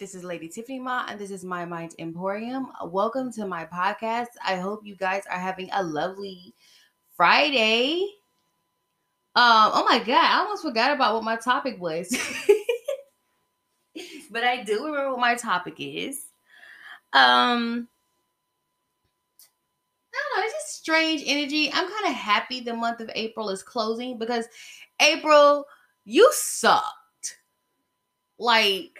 This is Lady Tiffany Ma, and this is My Mind Emporium. Welcome to my podcast. I hope you guys are having a lovely Friday. Um, oh my god, I almost forgot about what my topic was. but I do remember what my topic is. Um, I don't know, it's just strange energy. I'm kind of happy the month of April is closing because April, you sucked. Like,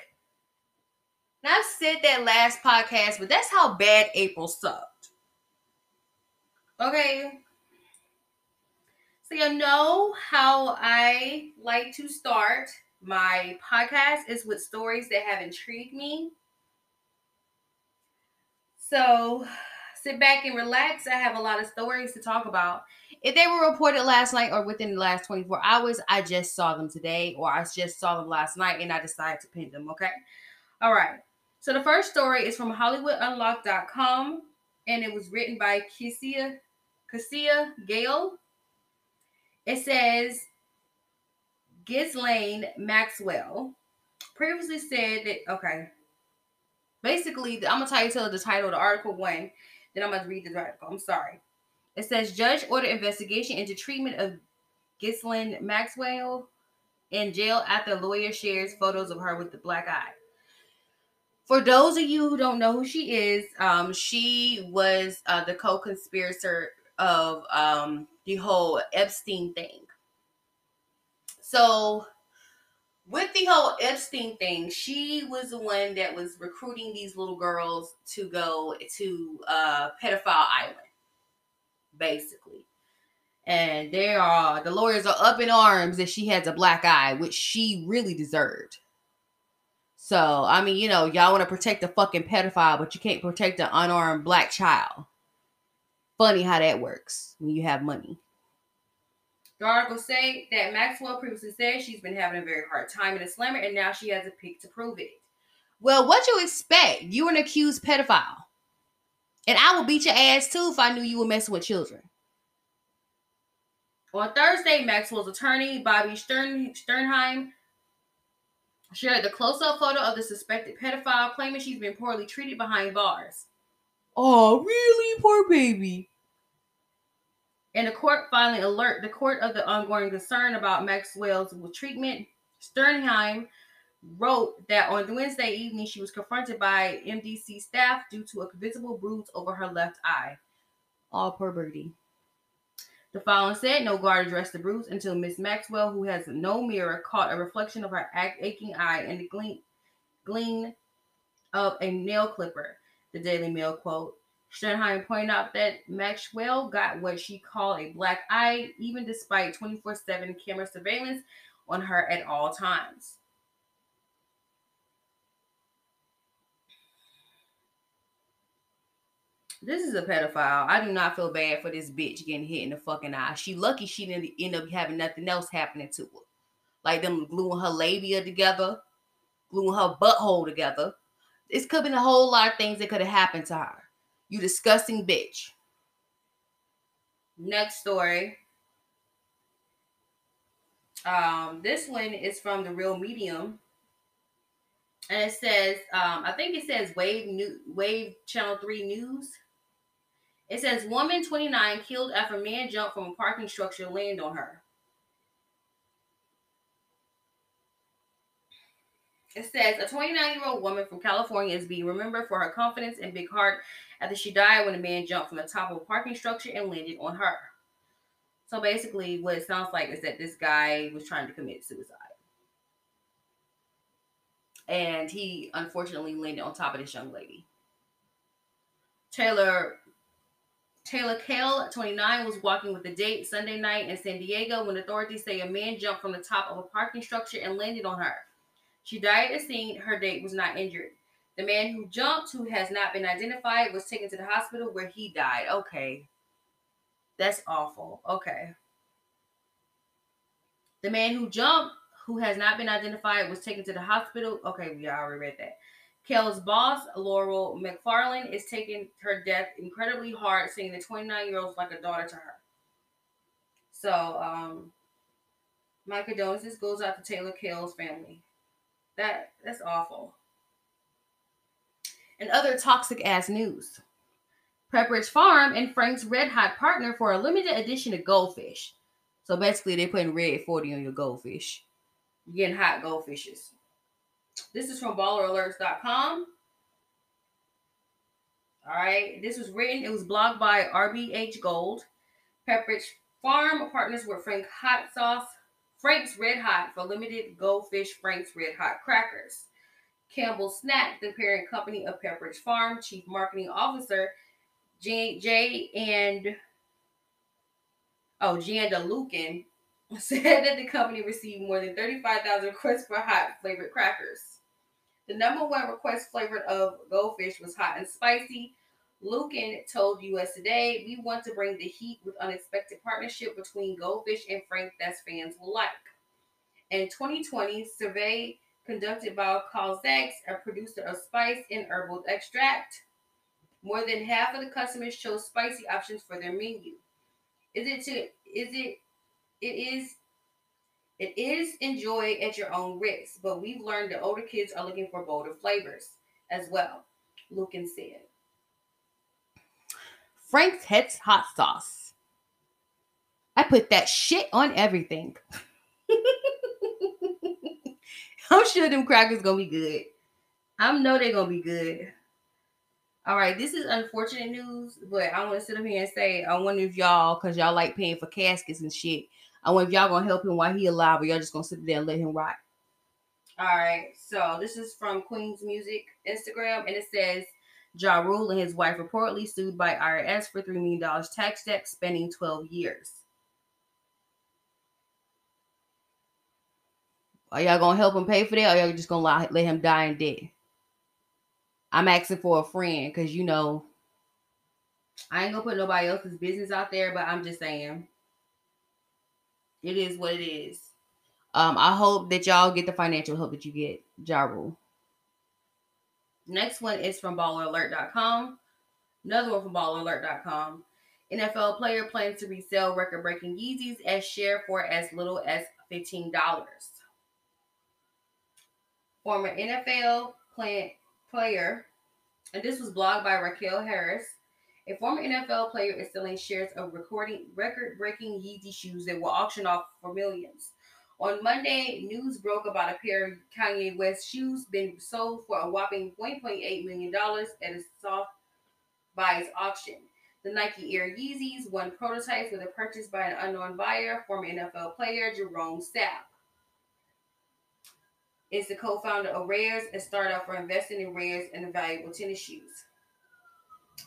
and I've said that last podcast, but that's how bad April sucked. Okay. So you know how I like to start my podcast is with stories that have intrigued me. So sit back and relax. I have a lot of stories to talk about. If they were reported last night or within the last 24 hours, I just saw them today or I just saw them last night and I decided to pin them, okay? All right. So the first story is from HollywoodUnlocked.com and it was written by Kissia Cassia Gale. It says Ghislaine Maxwell previously said that okay. Basically, I'm gonna tell you the title of the article one, then I'm gonna read the article. I'm sorry. It says judge ordered investigation into treatment of Ghislaine Maxwell in jail after lawyer shares photos of her with the black eye. For those of you who don't know who she is, um, she was uh, the co-conspirator of um, the whole Epstein thing. So, with the whole Epstein thing, she was the one that was recruiting these little girls to go to uh, pedophile island, basically. And there are the lawyers are up in arms that she has a black eye, which she really deserved. So, I mean, you know, y'all want to protect the fucking pedophile, but you can't protect the unarmed black child. Funny how that works when you have money. The article say that Maxwell previously said she's been having a very hard time in the slammer, and now she has a pic to prove it. Well, what you expect? You're an accused pedophile. And I would beat your ass too if I knew you were messing with children. On Thursday, Maxwell's attorney, Bobby Stern, Sternheim, shared the close up photo of the suspected pedophile, claiming she's been poorly treated behind bars. Oh, really? Poor baby. And the court finally alert the court of the ongoing concern about Maxwell's treatment. Sternheim wrote that on Wednesday evening she was confronted by MDC staff due to a visible bruise over her left eye. All poor birdie. The following said no guard addressed the bruise until Miss Maxwell, who has no mirror, caught a reflection of her aching eye and the gleam, gleam of a nail clipper. The Daily Mail quote. Sternheim pointed out that Maxwell got what she called a black eye, even despite 24 7 camera surveillance on her at all times. This is a pedophile. I do not feel bad for this bitch getting hit in the fucking eye. She lucky she didn't end up having nothing else happening to her. Like them gluing her labia together, gluing her butthole together. This could have been a whole lot of things that could have happened to her. You disgusting bitch. Next story. Um, this one is from the Real Medium. And it says, um, I think it says Wave New Wave Channel 3 News. It says woman 29 killed after man jumped from a parking structure land on her. It says a 29 year old woman from California is being remembered for her confidence and big heart after she died when a man jumped from the top of a parking structure and landed on her. So basically, what it sounds like is that this guy was trying to commit suicide. And he unfortunately landed on top of this young lady. Taylor Taylor Kale, 29, was walking with a date Sunday night in San Diego when authorities say a man jumped from the top of a parking structure and landed on her. She died at the scene. Her date was not injured. The man who jumped, who has not been identified, was taken to the hospital where he died. Okay. That's awful. Okay. The man who jumped, who has not been identified, was taken to the hospital. Okay, we already read that. Kel's boss, Laurel McFarland, is taking her death incredibly hard, saying the 29 year old like a daughter to her. So, um, my condolences goes out to Taylor Kel's family. That that's awful. and other toxic ass news. Pepperidge Farm and Frank's Red Hot partner for a limited edition of goldfish. So basically, they're putting red 40 on your goldfish. You're getting hot goldfishes. This is from balleralerts.com. All right. This was written, it was blogged by RBH Gold. Pepperidge Farm partners with Frank Hot Sauce, Frank's Red Hot for limited goldfish Frank's Red Hot crackers. Campbell Snack, the parent company of Pepperidge Farm, Chief Marketing Officer J, J and oh Janda Lukin said that the company received more than 35,000 requests for hot flavored crackers. The number one request flavored of goldfish was hot and spicy. Lukin told US Today, we want to bring the heat with unexpected partnership between Goldfish and Frank that fans will like. In 2020, survey conducted by Cosx, a producer of spice and herbal extract, more than half of the customers chose spicy options for their menu. Is it to is it it is it is enjoy at your own risk, but we've learned that older kids are looking for bolder flavors as well, Lukin said. Frank's Het's hot sauce. I put that shit on everything. I'm sure them crackers gonna be good. I know they're gonna be good. All right, this is unfortunate news, but I want to sit up here and say, I wonder if y'all, cause y'all like paying for caskets and shit. I wonder if y'all gonna help him while he alive, or y'all just gonna sit there and let him rot. All right, so this is from Queen's Music Instagram, and it says Ja Rule and his wife reportedly sued by IRS for $3 million tax debt spending 12 years. Are y'all gonna help him pay for that, or y'all just gonna let, let him die in debt? I'm asking for a friend because you know I ain't gonna put nobody else's business out there, but I'm just saying it is what it is. Um, I hope that y'all get the financial help that you get, Ja Rule. Next one is from balleralert.com. Another one from balleralert.com. NFL player plans to resell record breaking Yeezys as share for as little as $15. Former NFL play, player, and this was blogged by Raquel Harris. A former NFL player is selling shares of recording record-breaking Yeezy shoes that will auction off for millions. On Monday, news broke about a pair of Kanye West shoes being sold for a whopping $1.8 million at a soft buys auction. The Nike Air Yeezys, one prototype, with a purchase by an unknown buyer, former NFL player Jerome Sapp. Is the co-founder of Rares, a startup for investing in rares and valuable tennis shoes.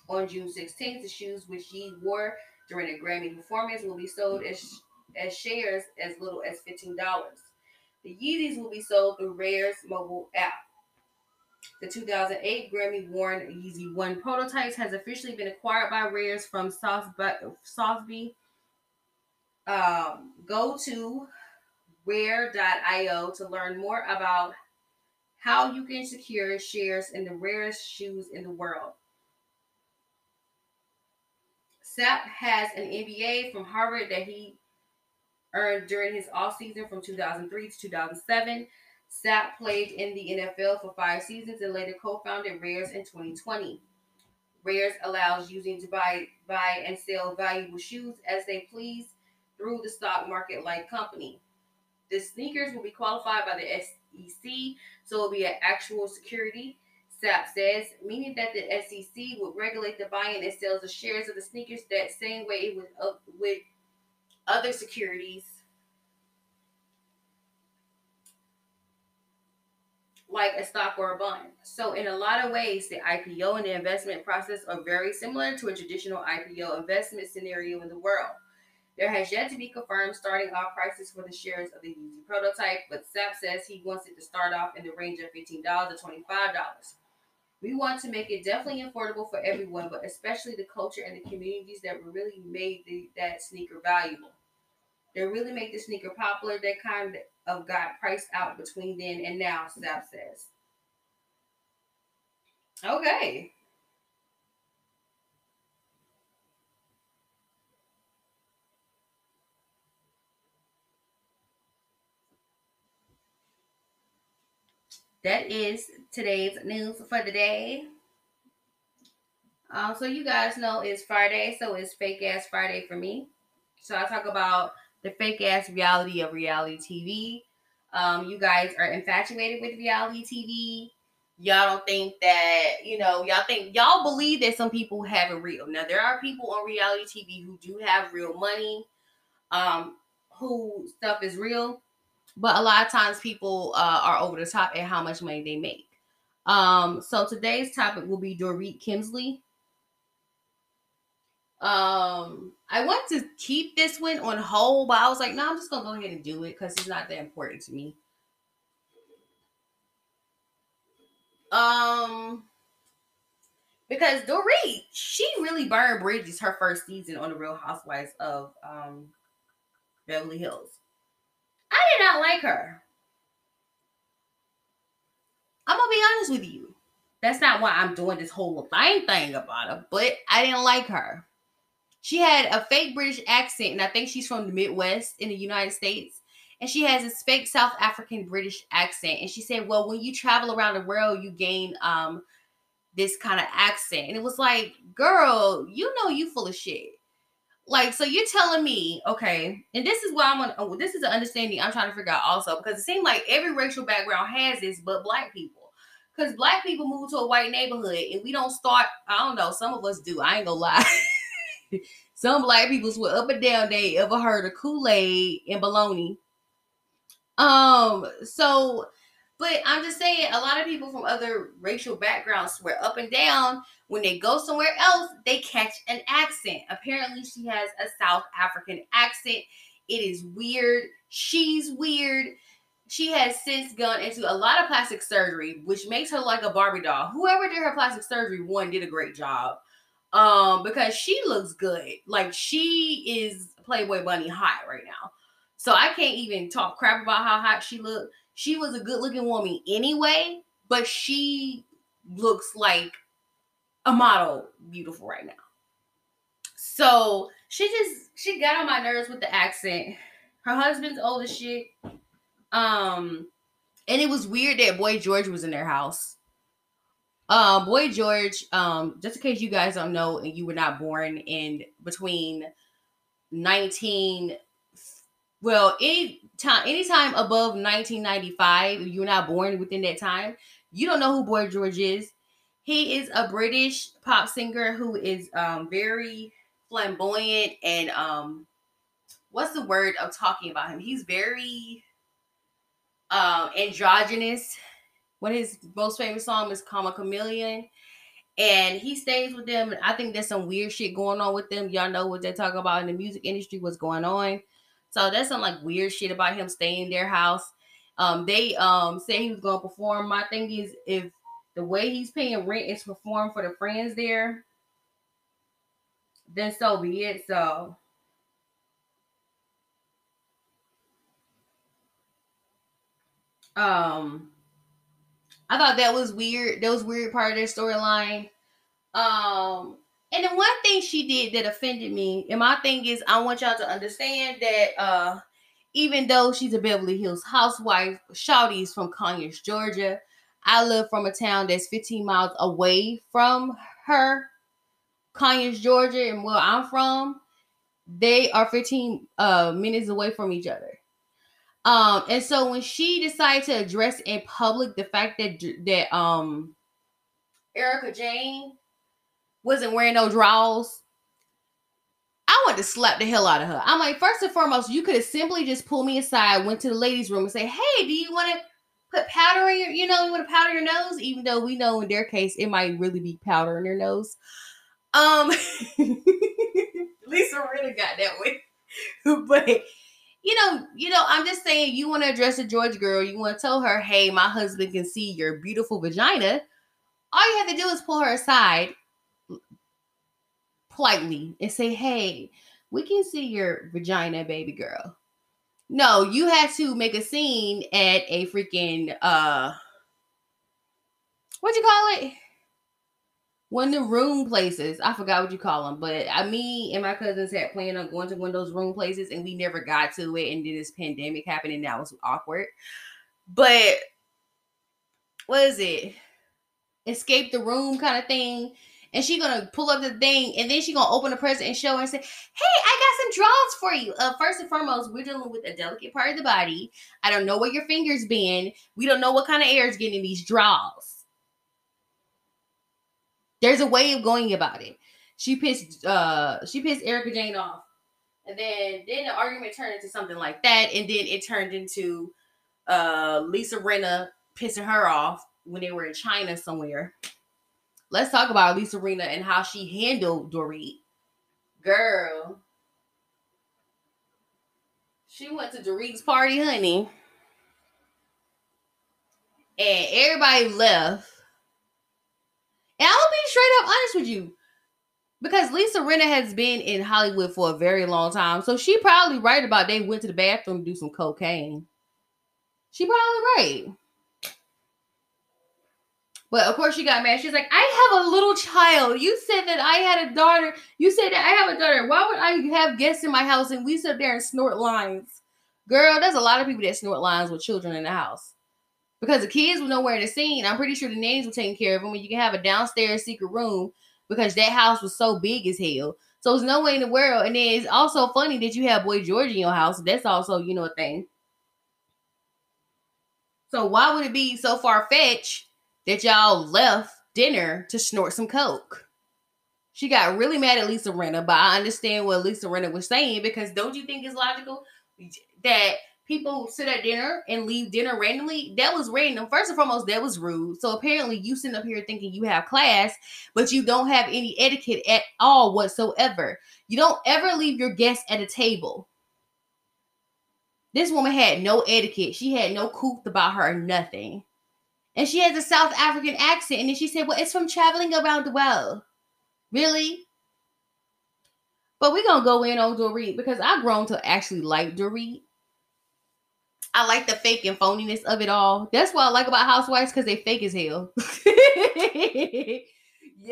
On June 16th, the shoes which he wore during a Grammy performance will be sold as as shares as little as $15. The Yeezys will be sold through Rare's mobile app. The 2008 Grammy worn Yeezy 1 prototypes has officially been acquired by Rares from Sotheby. Um, go to rare.io to learn more about how you can secure shares in the rarest shoes in the world. Sapp has an MBA from Harvard that he earned during his off season from 2003 to 2007. Sapp played in the NFL for five seasons and later co-founded Rares in 2020. Rares allows users to buy, buy and sell valuable shoes as they please through the stock market like company. The sneakers will be qualified by the SEC, so it'll be an actual security. Sapp says, meaning that the SEC would regulate the buying and sales of shares of the sneakers that same way it would uh, with other securities like a stock or a bond. So, in a lot of ways, the IPO and the investment process are very similar to a traditional IPO investment scenario in the world. There has yet to be confirmed starting off prices for the shares of the Yeezy prototype, but Sapp says he wants it to start off in the range of $15 to $25. We want to make it definitely affordable for everyone, but especially the culture and the communities that really made the, that sneaker valuable. They really make the sneaker popular. That kind of got priced out between then and now, Sapp says. Okay. That is today's news for the day. Um, so you guys know it's Friday, so it's fake ass Friday for me. So I talk about the fake ass reality of reality TV. Um, you guys are infatuated with reality TV. Y'all don't think that, you know, y'all think y'all believe that some people have it real. Now there are people on reality TV who do have real money, um, who stuff is real, but a lot of times people uh, are over the top at how much money they make. Um, so today's topic will be Dorit Kemsley. Um, I want to keep this one on hold, but I was like, no, I'm just gonna go ahead and do it because it's not that important to me. Um, because Dorit, she really burned bridges her first season on the Real Housewives of um Beverly Hills. I did not like her. I'm gonna be honest with you. That's not why I'm doing this whole thing thing about her, but I didn't like her. She had a fake British accent, and I think she's from the Midwest in the United States. And she has this fake South African British accent. And she said, Well, when you travel around the world, you gain um this kind of accent. And it was like, girl, you know you full of shit. Like, so you're telling me, okay, and this is what I'm gonna oh, this is an understanding I'm trying to figure out also, because it seems like every racial background has this, but black people. Because black people move to a white neighborhood and we don't start, I don't know, some of us do. I ain't gonna lie. Some black people swear up and down they ever heard of Kool-Aid and baloney. Um, so but I'm just saying a lot of people from other racial backgrounds swear up and down when they go somewhere else, they catch an accent. Apparently, she has a South African accent. It is weird. She's weird. She has since gone into a lot of plastic surgery, which makes her like a Barbie doll. Whoever did her plastic surgery, one did a great job um because she looks good like she is playboy bunny hot right now so i can't even talk crap about how hot she looked she was a good looking woman anyway but she looks like a model beautiful right now. So she just she got on my nerves with the accent. Her husband's old as shit. Um and it was weird that boy george was in their house. Uh, Boy George, um, just in case you guys don't know and you were not born in between 19 well, any time anytime above 1995, if you're not born within that time, you don't know who Boy George is. He is a British pop singer who is um very flamboyant and um what's the word of talking about him? He's very um androgynous what his most famous song is Karma Chameleon. And he stays with them. I think there's some weird shit going on with them. Y'all know what they're talking about in the music industry, what's going on. So there's some like weird shit about him staying in their house. Um, they um say he was gonna perform. My thing is if the way he's paying rent is perform for the friends there, then so be it. So um I thought that was weird. That was weird part of their storyline. Um, and then one thing she did that offended me, and my thing is, I want y'all to understand that uh, even though she's a Beverly Hills housewife, Shawty's from Conyers, Georgia. I live from a town that's 15 miles away from her, Conyers, Georgia, and where I'm from, they are 15 uh, minutes away from each other. Um, and so when she decided to address in public the fact that that um Erika Jayne wasn't wearing no drawers, I wanted to slap the hell out of her. I'm like, first and foremost, you could have simply just pulled me aside, went to the ladies' room, and say, "Hey, do you want to put powder in your, you know, you want to powder your nose?" Even though we know in their case it might really be powder in their nose. Um, Lisa really got that way, but you know, you know, I'm just saying you want to address a George girl, you want to tell her, hey, my husband can see your beautiful vagina. All you have to do is pull her aside politely and say, hey, we can see your vagina, baby girl. No, you had to make a scene at a freaking uh what you call it? one of the room places. I forgot what you call them, but I me and my cousins had planned on going to one of those room places, and we never got to it. And then this pandemic happened, and that was awkward. But what is it? Escape the room kind of thing. And she gonna pull up the thing, and then she gonna open the present and show and say, "Hey, I got some draws for you." Uh, first and foremost, we're dealing with a delicate part of the body. I don't know where your fingers been. We don't know what kind of air is getting these draws. There's a way of going about it. She pissed. Uh, she pissed Erika Jayne off, and then then the argument turned into something like that, and then it turned into uh Lisa Rinna pissing her off when they were in China somewhere let's talk about Lisa Rinna and how she handled Dorit. Girl. She went to Dorit's party, honey. And everybody left. And I'll be straight up honest with you. Because Lisa Rinna has been in Hollywood for a very long time. So she probably right about they went to the bathroom to do some cocaine. She probably right. But of course, she got mad. She's like, I have a little child. You said that I had a daughter. You said that I have a daughter. Why would I have guests in my house and we sit there and snort lines? Girl, there's a lot of people that snort lines with children in the house. Because the kids were nowhere in the scene. I'm pretty sure the nannies were taking care of them. And you can have a downstairs secret room because that house was so big as hell. So there's no way in the world. And then it's also funny that you have Boy George in your house. That's also, you know, a thing. So why would it be so far fetched that y'all left dinner to snort some coke. She got really mad at Lisa Rinna, but I understand what Lisa Rinna was saying because don't you think it's logical that people sit at dinner and leave dinner randomly? That was random. First and foremost, that was rude. So apparently, you sitting up here thinking you have class, but you don't have any etiquette at all whatsoever. You don't ever leave your guests at a table. This woman had no etiquette. She had no couth about her, nothing. And she has a South African accent. And then she said, Well, it's from traveling around the world. Really? But we're gonna go in on Dorit because I've grown to actually like Dorit. I like the fake and phoniness of it all. That's what I like about housewives because they fake as hell. yeah,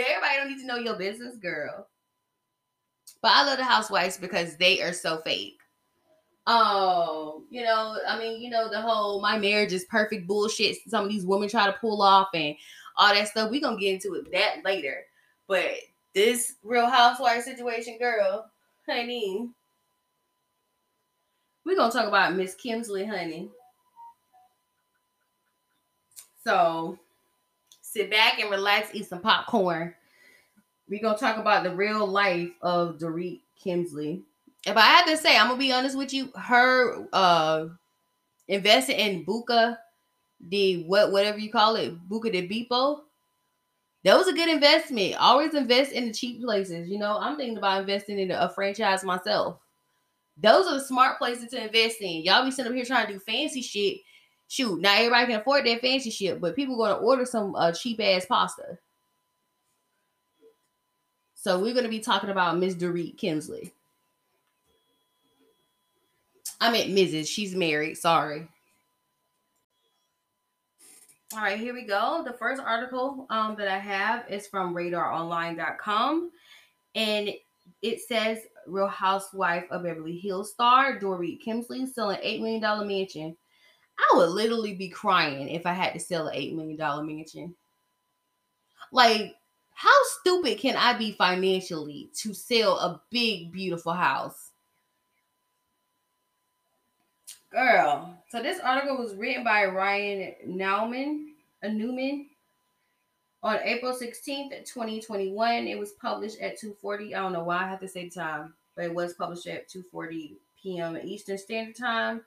everybody don't need to know your business, girl. But I love the housewives because they are so fake. Oh, you know, I mean, you know, the whole my marriage is perfect bullshit. Some of these women try to pull off and all that stuff. We're gonna get into it that later. But this real housewife situation, girl, honey. We're gonna talk about Miss Kemsley, honey. So sit back and relax, eat some popcorn. We're gonna talk about the real life of Dorit Kemsley if I had to say, I'm gonna be honest with you, her uh investing in Buca the what whatever you call it, Buca de Beppo, that was a good investment. Always invest in the cheap places. You know, I'm thinking about investing in a franchise myself. Those are the smart places to invest in. Y'all be sitting up here trying to do fancy shit. Shoot, not everybody can afford that fancy shit, but people gonna order some uh, cheap ass pasta. So we're gonna be talking about Miss Dorit Kemsley. I meant Mrs. She's married. Sorry. All right, here we go. The first article um, that I have is from radaronline.com. And it says Real Housewife of Beverly Hills star Dorit Kemsley selling $8 million mansion. I would literally be crying if I had to sell an $8 million mansion. Like, how stupid can I be financially to sell a big, beautiful house? Girl. So this article was written by Ryan Nauman, a Newman, on April 16th, 2021. It was published at 2:40. I don't know why I have to say time, but it was published at 2:40 p.m. Eastern Standard Time.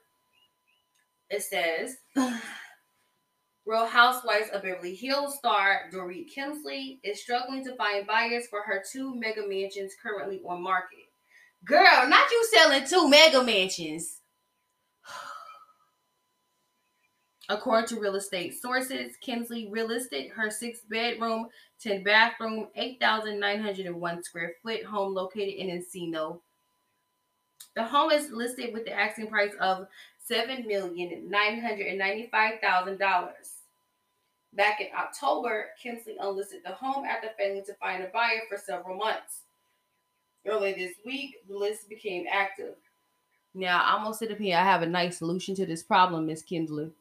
It says Real Housewives of Beverly Hills star Dorit Kemsley is struggling to find buyers for her two mega mansions currently on market. Girl, not you selling two mega mansions. According to real estate sources, Kemsley realistic her six bedroom, 10 bathroom, 8,901 square foot home located in Encino. The home is listed with the asking price of $7,995,000. Back in October, Kemsley unlisted the home after failing to find a buyer for several months. Earlier this week, the list became active. Now, I'm gonna sit up here. I have a nice solution to this problem, Miss Kemsley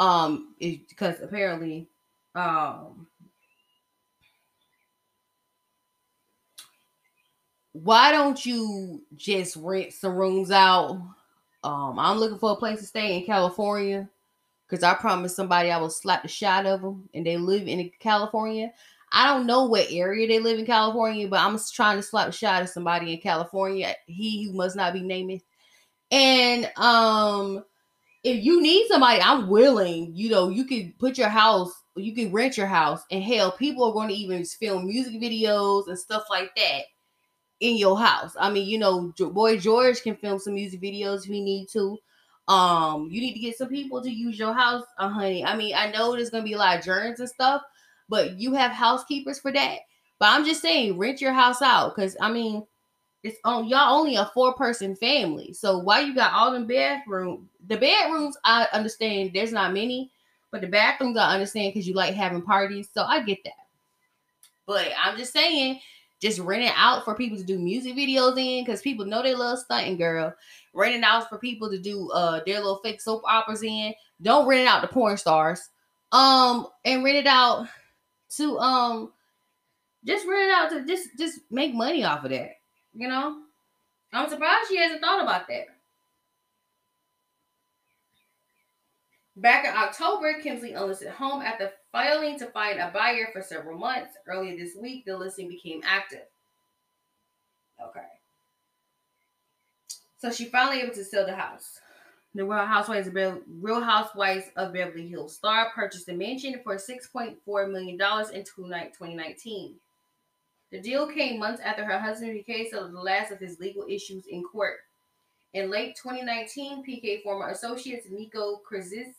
um, because apparently, um, why don't you just rent some rooms out? Um, I'm looking for a place to stay in California because I promised somebody I will slap the shot of them, and they live in California. I don't know what area they live in California, but I'm trying to slap a shot of somebody in California. He who must not be named. And um if you need somebody, I'm willing. You know, you can put your house, you can rent your house, and hell, people are going to even film music videos and stuff like that in your house. I mean, you know, boy George can film some music videos if he need to. Um, you need to get some people to use your house, uh, honey. I mean, I know there's gonna be a lot of germs and stuff, but you have housekeepers for that. But I'm just saying, rent your house out because I mean, it's on y'all only a four person family. So why you got all them bathroom? The bedrooms, I understand there's not many, but the bathrooms I understand because you like having parties. So I get that. But I'm just saying, just rent it out for people to do music videos in because people know they love stunting girl. Rent it out for people to do uh their little fake soap operas in. Don't rent it out to porn stars. Um, and rent it out to um just rent it out to just just make money off of that. You know? I'm surprised she hasn't thought about that. Back in October, Kemsley unlisted home after failing to find a buyer for several months. Earlier this week, the listing became active. Okay. So she finally able to sell the house. The Real Housewives of Be- Real Housewives of Beverly Hills star purchased the mansion for $6.4 million in 2019. The deal came months after her husband PK settled the last of his legal issues in court. In late 2019, PK former associates Nico Krzis,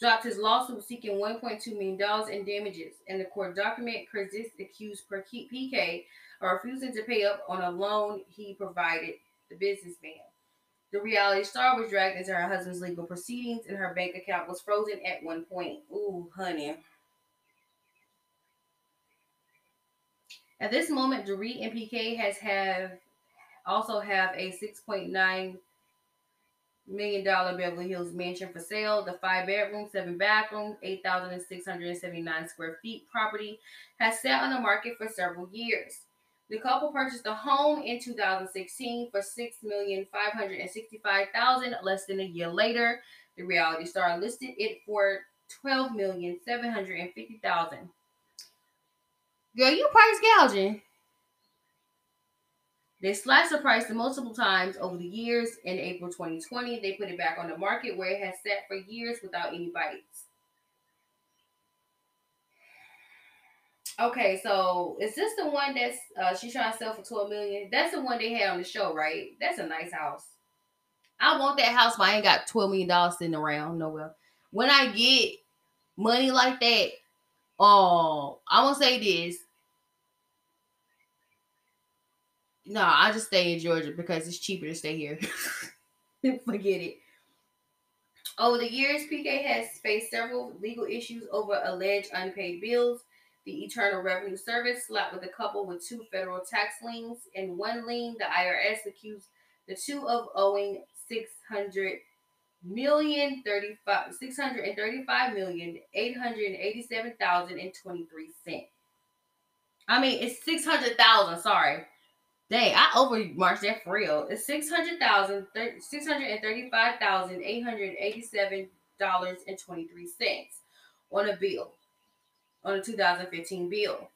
dropped his lawsuit seeking $1.2 million in damages. In the court document, Krzis accused PK of refusing to pay up on a loan he provided the businessman. The reality star was dragged into her husband's legal proceedings, and her bank account was frozen at one point. Ooh, honey. At this moment, Dorit and PK has have also have a 6.9 million dollar Beverly Hills mansion for sale. The five bedroom, seven bathroom, 8,679 square feet property has sat on the market for several years. The couple purchased the home in 2016 for 6,565,000. Less than a year later, the reality star listed it for $12,750,000. Girl, you price gouging. They slashed the price multiple times over the years. In April 2020, they put it back on the market where it has sat for years without any bites. Okay, so is this the one that's uh, she's trying to sell for 12 million? That's the one they had on the show, right? That's a nice house. I want that house, but I ain't got 12 million dollars sitting around nowhere. When I get money like that, oh, I'm gonna say this. No, I just stay in Georgia because it's cheaper to stay here. Forget it. Over the years, PK has faced several legal issues over alleged unpaid bills. The Internal Revenue Service slapped with a couple with two federal tax liens. In one lien, the IRS accused the two of owing 600 million 35 635 million 887,023 cents. I mean, it's 600,000, sorry. Dang, I overmarked that for real. It's six hundred thousand, six hundred and thirty-five thousand eight hundred eighty-seven dollars and twenty-three cents on a bill, on a 2015 bill.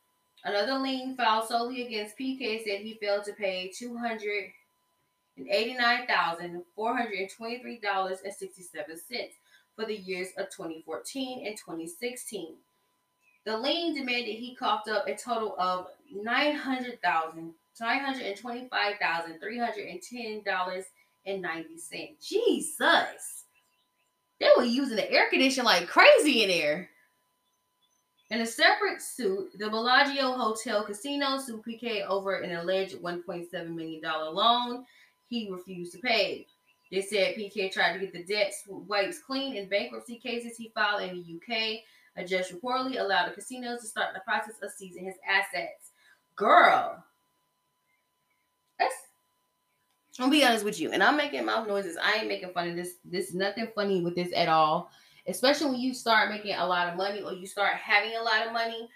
Another lien filed solely against PK said he failed to pay two hundred and eighty-nine thousand four hundred and twenty-three dollars and sixty-seven cents for the years of 2014 and 2016. The lien demanded he coughed up a total of nine hundred thousand $925,310.90. Jesus. They were using the air conditioner like crazy in there. In a separate suit, the Bellagio Hotel Casino sued PK over an alleged $1.7 million loan he refused to pay. They said PK tried to get the debt wipes clean in bankruptcy cases he filed in the UK. A judge reportedly allowed the casinos to start the process of seizing his assets. Girl, I'm be honest with you, and I'm making mouth noises. I ain't making fun of this. This is nothing funny with this at all. Especially when you start making a lot of money or you start having a lot of money.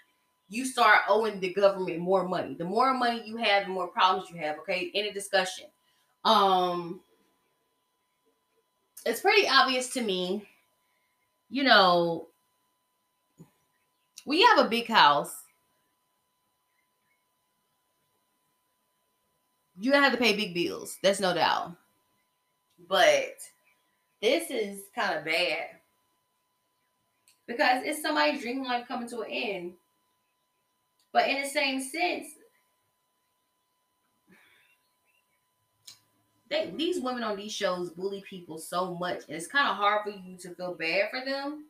you start owing the government more money. The more money you have, the more problems you have. Okay, in a discussion. Um, it's pretty obvious to me, you know, we have a big house. You're gonna have to pay big bills. That's no doubt. But this is kind of bad because it's somebody's dream life coming to an end. But in the same sense, they, these women on these shows bully people so much, and it's kind of hard for you to feel bad for them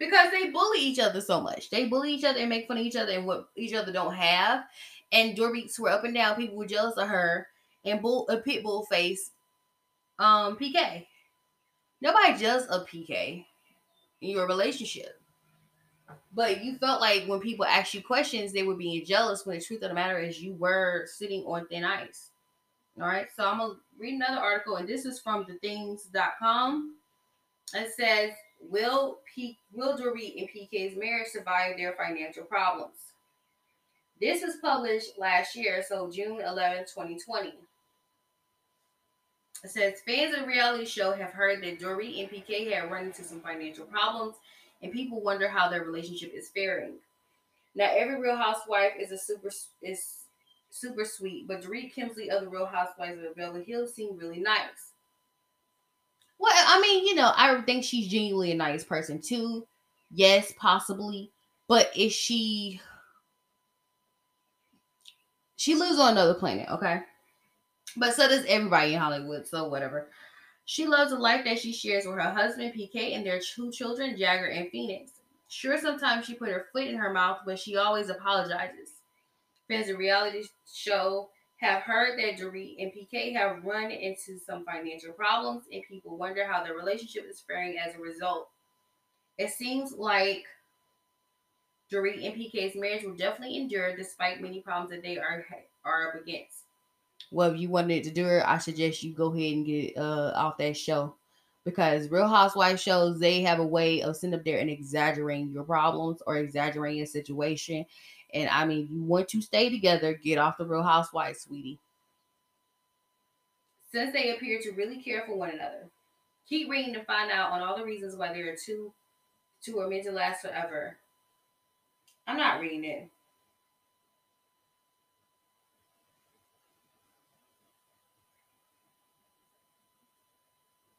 because they bully each other so much. They bully each other and make fun of each other and what each other don't have. And Dorit were up and down people were jealous of her and bull a pit bull face um PK. Nobody jealous of PK in your relationship. But you felt like when people asked you questions, they were being jealous when the truth of the matter is you were sitting on thin ice. All right, so I'm gonna read another article, and this is from thethings.com. It says, Will P Will Dorit and PK's marriage survive their financial problems? This was published last year, so June 11, 2020. It says fans of reality show have heard that Dorit and PK have run into some financial problems, and people wonder how their relationship is faring. Now, every Real Housewife is a super is super sweet, but Dorit Kemsley of the Real Housewives of Beverly Hills seemed really nice. Well, I mean, you know, I think she's genuinely a nice person too. Yes, possibly, but is she? She lives on another planet, okay? But so does everybody in Hollywood, so whatever. She loves the life that she shares with her husband, PK, and their two children, Jagger and Phoenix. Sure, sometimes she put her foot in her mouth, but she always apologizes. Fans of reality show have heard that Dorit and PK have run into some financial problems, and people wonder how their relationship is faring as a result. It seems like Dorit and PK's marriage will definitely endure despite many problems that they are are up against well, if you wanted to do it, I suggest you go ahead and get uh off that show. Because Real Housewife shows they have a way of sitting up there and exaggerating your problems or exaggerating your situation. And I mean, you want to stay together, get off the Real Housewives, sweetie. Since they appear to really care for one another. Keep reading to find out on all the reasons why they are two two are meant to last forever. I'm not reading it.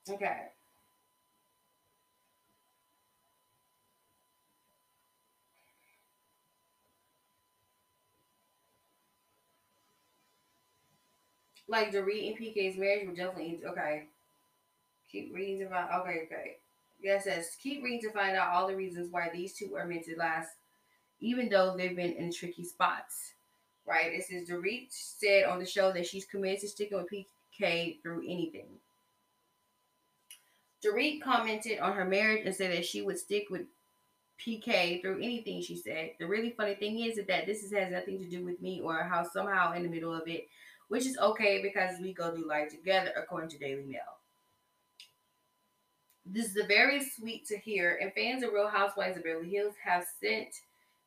Okay. Like Dorit and PK's marriage will definitely okay. Keep reading to find okay, okay. Yes, yeah, says keep reading to find out all the reasons why these two are meant to last, even though they've been in tricky spots. Right? This is Dorit said on the show that she's committed to sticking with PK through anything. Dorit commented on her marriage and said that she would stick with PK through anything she said. The really funny thing is that this is, has nothing to do with me or how somehow in the middle of it, which is okay because we go through life together, according to Daily Mail. This is very sweet to hear, and fans of Real Housewives of Beverly Hills have sent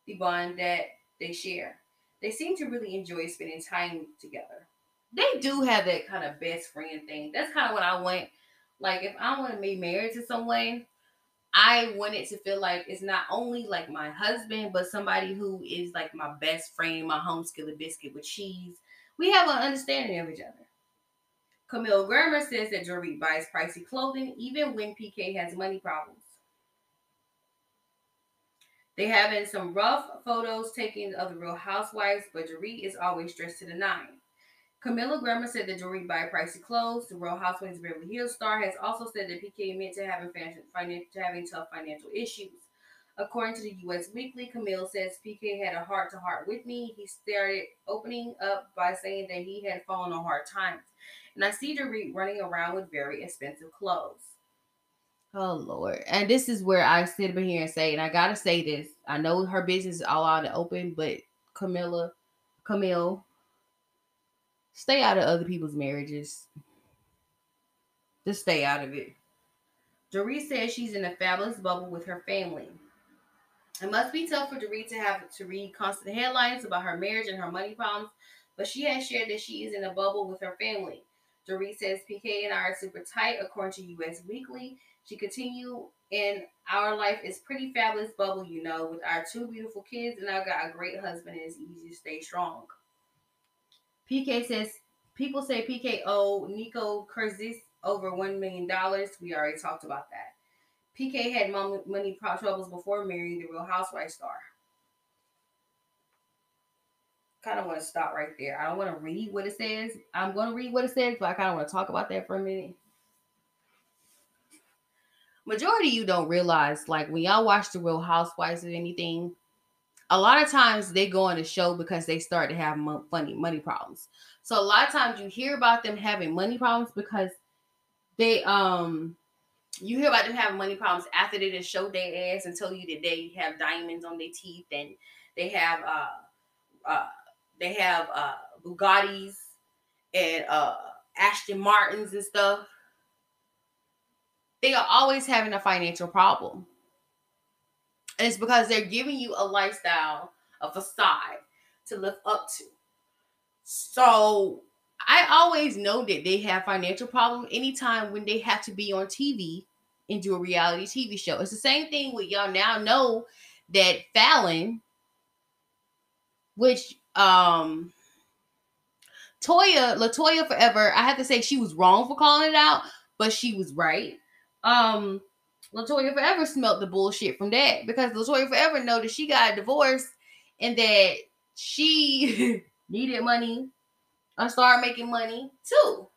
the bond that they share. They seem to really enjoy spending time together. They do have that kind of best friend thing. That's kind of what I want like if I want to be married to someone, I want it to feel like it's not only like my husband, but somebody who is like my best friend, my home skillet biscuit with cheese. We have an understanding of each other. Camille Grammer says that Dorit buys pricey clothing even when PK has money problems. They have in some rough photos taken of the real housewives, but Dorit is always dressed to the nine. Camilla Grammer said that Dorit buy pricey clothes. The Real Housewives of Beverly Hills star has also said that PK admitted to having financial, to having tough financial issues. According to the U.S. Weekly, Camille says PK had a heart to heart with me. He started opening up by saying that he had fallen on hard times, and I see Dorit running around with very expensive clothes. Oh Lord! And this is where I sit up here and say, and I gotta say this. I know her business is all out in the open, but Camilla, Camille, Stay out of other people's marriages. Just stay out of it. Doree says she's in a fabulous bubble with her family. It must be tough for Doree to have to read constant headlines about her marriage and her money problems, but she has shared that she is in a bubble with her family. Doree says PK and I are super tight, according to US Weekly. She continue in our life is pretty fabulous bubble, you know, with our two beautiful kids, and I've got a great husband, and it's easy to stay strong. PK says people say PK owe Nico Kurzis over one million dollars. We already talked about that. PK had money troubles before marrying the Real Housewives star. Kind of want to stop right there. I don't want to read what it says. I'm going to read what it says, but I kind of want to talk about that for a minute. Majority you don't realize, like when y'all watch the Real Housewives or anything, a lot of times they go on the show because they start to have money money problems. So a lot of times you hear about them having money problems because they um you hear about them having money problems after they just show their ass and tell you that they have diamonds on their teeth and they have uh uh they have uh Bugattis and uh Aston Martins and stuff. They are always having a financial problem. And it's because they're giving you a lifestyle, a facade to live up to. So I always know that they have financial problems anytime when they have to be on TV and do a reality TV show. It's the same thing with y'all now know that Falynn, which um Toya, Latoya forever, I have to say she was wrong for calling it out, but she was right. Um Latoya forever smelt the bullshit from that because Latoya forever that she got divorced and that she needed money I started making money too.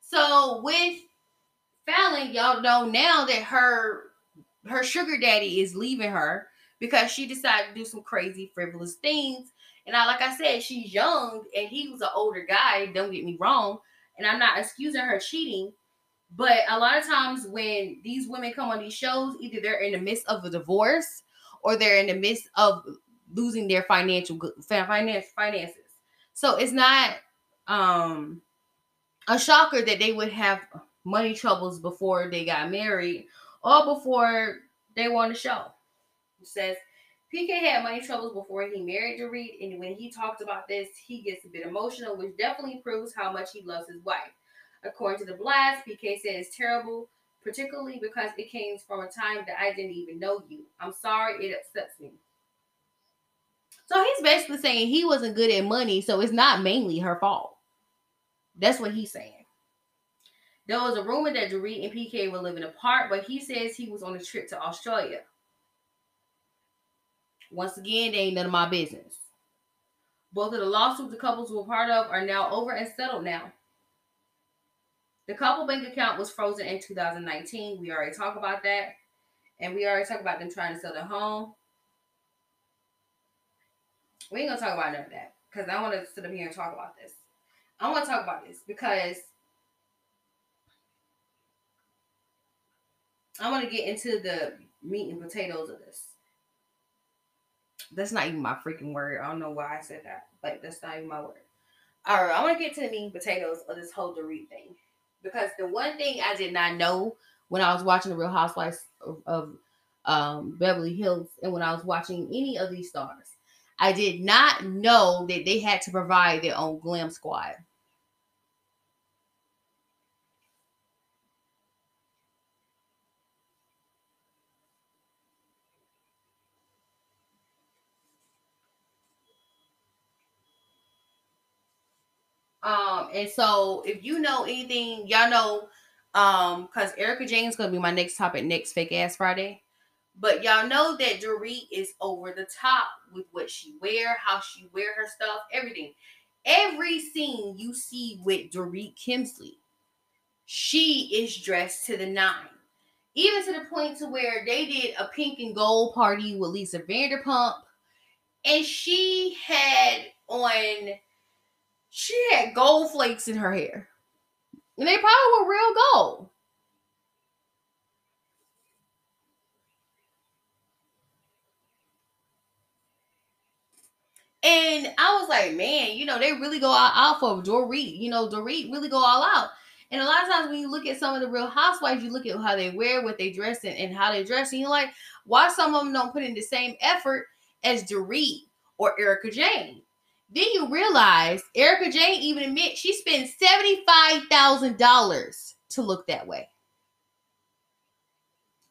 So with Falynn, y'all know now that her her sugar daddy is leaving her because she decided to do some crazy frivolous things. And I like I said, she's young and he was an older guy, don't get me wrong. And I'm not excusing her cheating, but a lot of times when these women come on these shows, either they're in the midst of a divorce or they're in the midst of losing their financial finance finances. So it's not um a shocker that they would have money troubles before they got married or before they won the show. It says PK had money troubles before he married Dorit, and when he talked about this, he gets a bit emotional, which definitely proves how much he loves his wife. According to the blast, PK said it's terrible, particularly because it came from a time that I didn't even know you. I'm sorry, it upsets me. So he's basically saying he wasn't good at money, so it's not mainly her fault. That's what he's saying. There was a rumor that Dorit and PK were living apart, but he says he was on a trip to Australia. Once again, they ain't none of my business. Both of the lawsuits the couples were part of are now over and settled now. The couple bank account was frozen in 2019. We already talked about that. And we already talked about them trying to sell their home. We ain't gonna talk about none of that because I want to sit up here and talk about this. I want to talk about this because I want to get into the meat and potatoes of this. That's not even my freaking word. I don't know why I said that, but that's not even my word. All right, I want to get to the meat and potatoes of this whole Dorit thing because the one thing I did not know when I was watching the Real Housewives of, of um, Beverly Hills and when I was watching any of these stars, I did not know that they had to provide their own glam squad. Um, and so if you know anything, y'all know, um, because Erika Jayne's gonna be my next topic next fake ass Friday. But y'all know that Dorit is over the top with what she wear, how she wear her stuff, everything. Every scene you see with Dorit Kemsley, she is dressed to the nine. Even to the point to where they did a pink and gold party with Lisa Vanderpump. And she had on she had gold flakes in her hair. And they probably were real gold. And I was like, man, you know, they really go all out for Dorit. You know, Dorit really go all out. And a lot of times when you look at some of the real housewives, you look at how they wear, what they dress in, and how they dress, and you're like, why some of them don't put in the same effort as Dorit or Erika Jayne? Then you realize Erika Jayne even admit she spent $75,000 to look that way.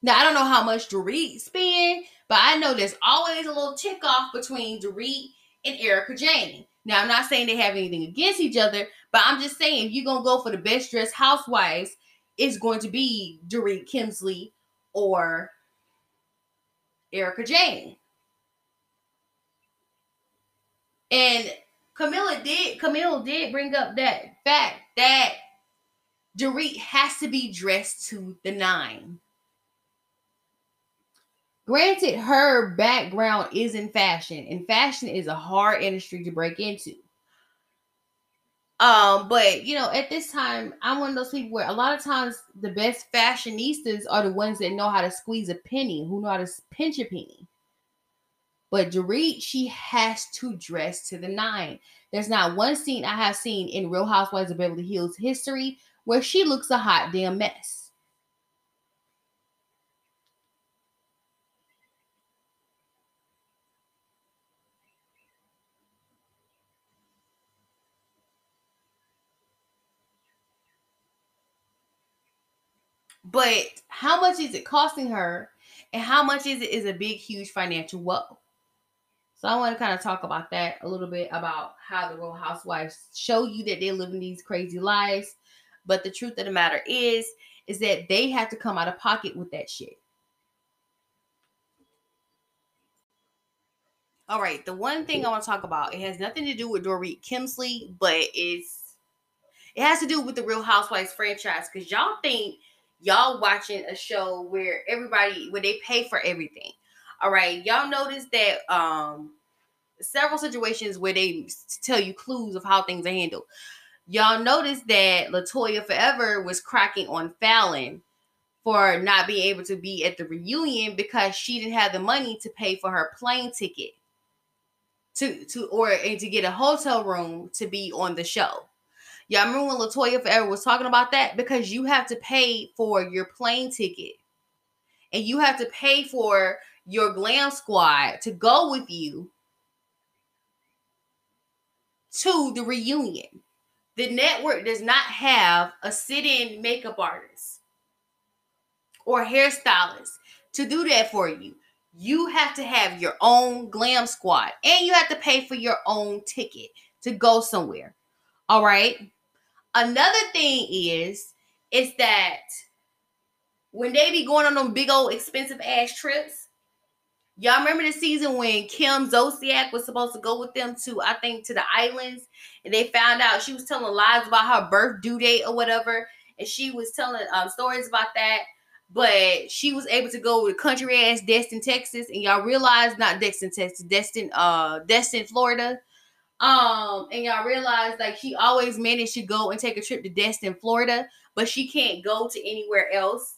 Now I don't know how much Dorit spend, but I know there's always a little tick off between Dorit and Erika Jayne. Now I'm not saying they have anything against each other, but I'm just saying if you're gonna go for the best dressed housewives, it's going to be Dorit Kemsley or Erika Jayne. And Camilla did Camille did bring up that fact that Dorit has to be dressed to the nine. Granted, her background is in fashion, and fashion is a hard industry to break into. Um, but you know, at this time, I'm one of those people where a lot of times the best fashionistas are the ones that know how to squeeze a penny, who know how to pinch a penny. But Dorit, she has to dress to the nine. There's not one scene I have seen in Real Housewives of Beverly Hills history where she looks a hot damn mess. But how much is it costing her? And how much is it is a big, huge financial woe. So I want to kind of talk about that a little bit about how the Real Housewives show you that they're living these crazy lives. But the truth of the matter is, is that they have to come out of pocket with that shit. All right, the one thing I want to talk about, it has nothing to do with Dorit Kemsley, but it's it has to do with the Real Housewives franchise because y'all think y'all watching a show where everybody where they pay for everything. All right, y'all notice that um several situations where they tell you clues of how things are handled. Y'all notice that Latoya Forever was cracking on Falynn for not being able to be at the reunion because she didn't have the money to pay for her plane ticket to to or and to get a hotel room to be on the show. Y'all remember when Latoya Forever was talking about that? Because you have to pay for your plane ticket. And you have to pay for your glam squad to go with you to the reunion. The network does not have a sit-in makeup artist or hairstylist to do that for you. You have to have your own glam squad and you have to pay for your own ticket to go somewhere. All right. Another thing is, is that when they be going on them big old expensive ass trips, y'all remember the season when Kim Zolciak was supposed to go with them to, I think, to the islands, and they found out she was telling lies about her birth due date or whatever, and she was telling um, stories about that. But she was able to go with country ass Destin, Texas, and y'all realize not Destin, Texas, Destin, uh, Destin, Florida. Um, and y'all realize like she always managed to go and take a trip to Destin, Florida, but she can't go to anywhere else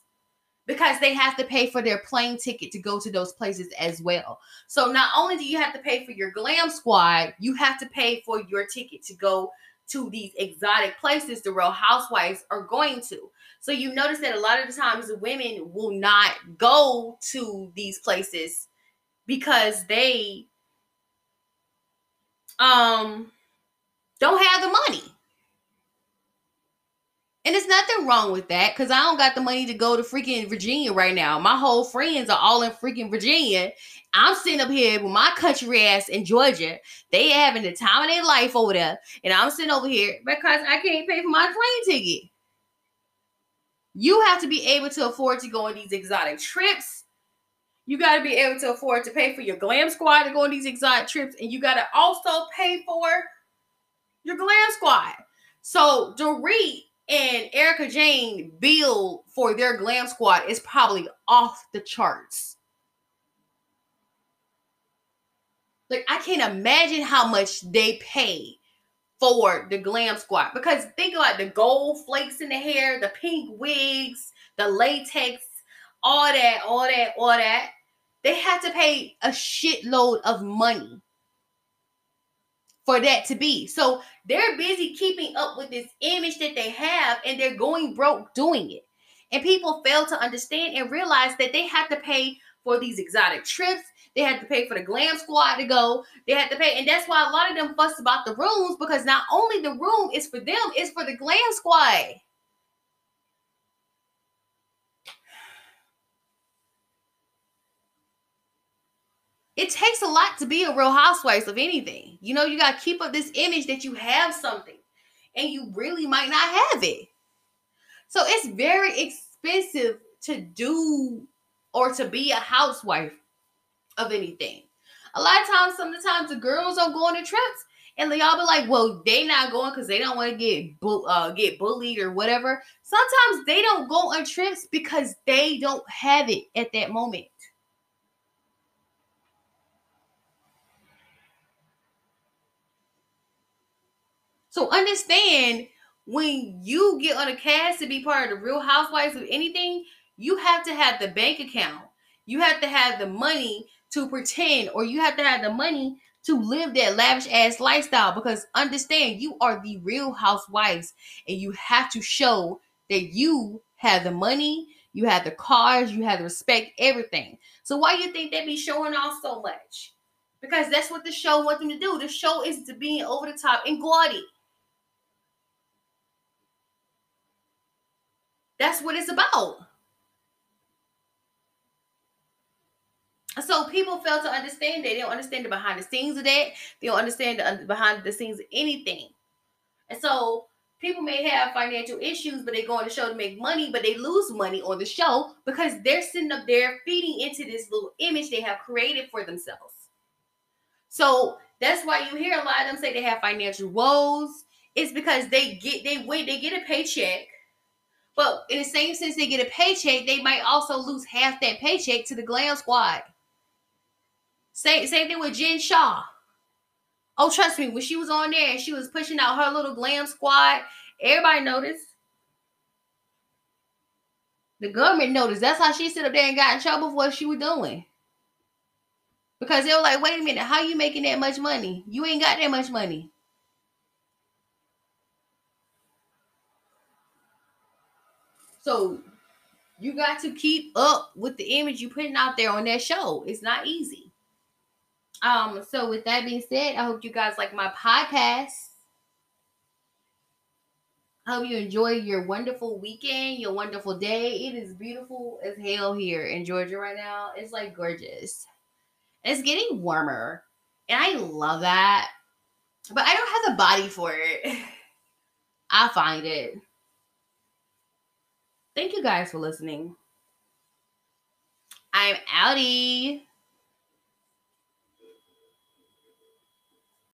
because they have to pay for their plane ticket to go to those places as well. So not only do you have to pay for your glam squad, you have to pay for your ticket to go to these exotic places the real housewives are going to. So you notice that a lot of the times women will not go to these places because they um don't have the money. And there's nothing wrong with that because I don't got the money to go to freaking Virginia right now. My whole friends are all in freaking Virginia. I'm sitting up here with my country ass in Georgia. They having the time of their life over there. And I'm sitting over here because I can't pay for my plane ticket. You have to be able to afford to go on these exotic trips you got to be able to afford to pay for your glam squad to go on these exotic trips, and you got to also pay for your glam squad. So Dorit and Erika Jayne bill for their glam squad is probably off the charts. Like I can't imagine how much they pay for the glam squad because think about the gold flakes in the hair, the pink wigs, the latex, all that, all that, all that. They had to pay a shitload of money for that to be. So they're busy keeping up with this image that they have and they're going broke doing it. And people fail to understand and realize that they have to pay for these exotic trips. They had to pay for the glam squad to go. They had to pay. And that's why a lot of them fuss about the rooms because not only the room is for them, it's for the glam squad. It takes a lot to be a real housewife of anything. You know, you got to keep up this image that you have something and you really might not have it. So it's very expensive to do or to be a housewife of anything. A lot of times, sometimes the girls are going to trips and y'all be like, well, they not going because they don't want to get bu- uh, get bullied or whatever. Sometimes they don't go on trips because they don't have it at that moment. So understand when you get on a cast to be part of the Real Housewives of anything, you have to have the bank account. You have to have the money to pretend, or you have to have the money to live that lavish ass lifestyle because understand you are the real housewives and you have to show that you have the money, you have the cars, you have the respect, everything. So why you think they be showing off so much? Because that's what the show wants them to do. The show is to be over the top and gaudy. That's what it's about. So people fail to understand that. They don't understand the behind the scenes of that. They don't understand the behind the scenes of anything. And so people may have financial issues, but they go on the show to make money, but they lose money on the show because they're sitting up there feeding into this little image they have created for themselves. So that's why you hear a lot of them say they have financial woes. It's because they get they wait, they get a paycheck. But in the same sense they get a paycheck, they might also lose half that paycheck to the glam squad. Same, same thing with Jen Shah. Oh, trust me, when she was on there and she was pushing out her little glam squad, everybody noticed. The government noticed. That's how she sit up there and got in trouble for what she was doing. Because they were like, wait a minute, how you making that much money? You ain't got that much money. So you got to keep up with the image you're putting out there on that show. It's not easy. Um, so with that being said, I hope you guys like my podcast. I hope you enjoy your wonderful weekend, your wonderful day. It is beautiful as hell here in Georgia right now. It's like gorgeous. It's getting warmer, and I love that. But I don't have the body for it. I find it. Thank you guys for listening. I'm outie.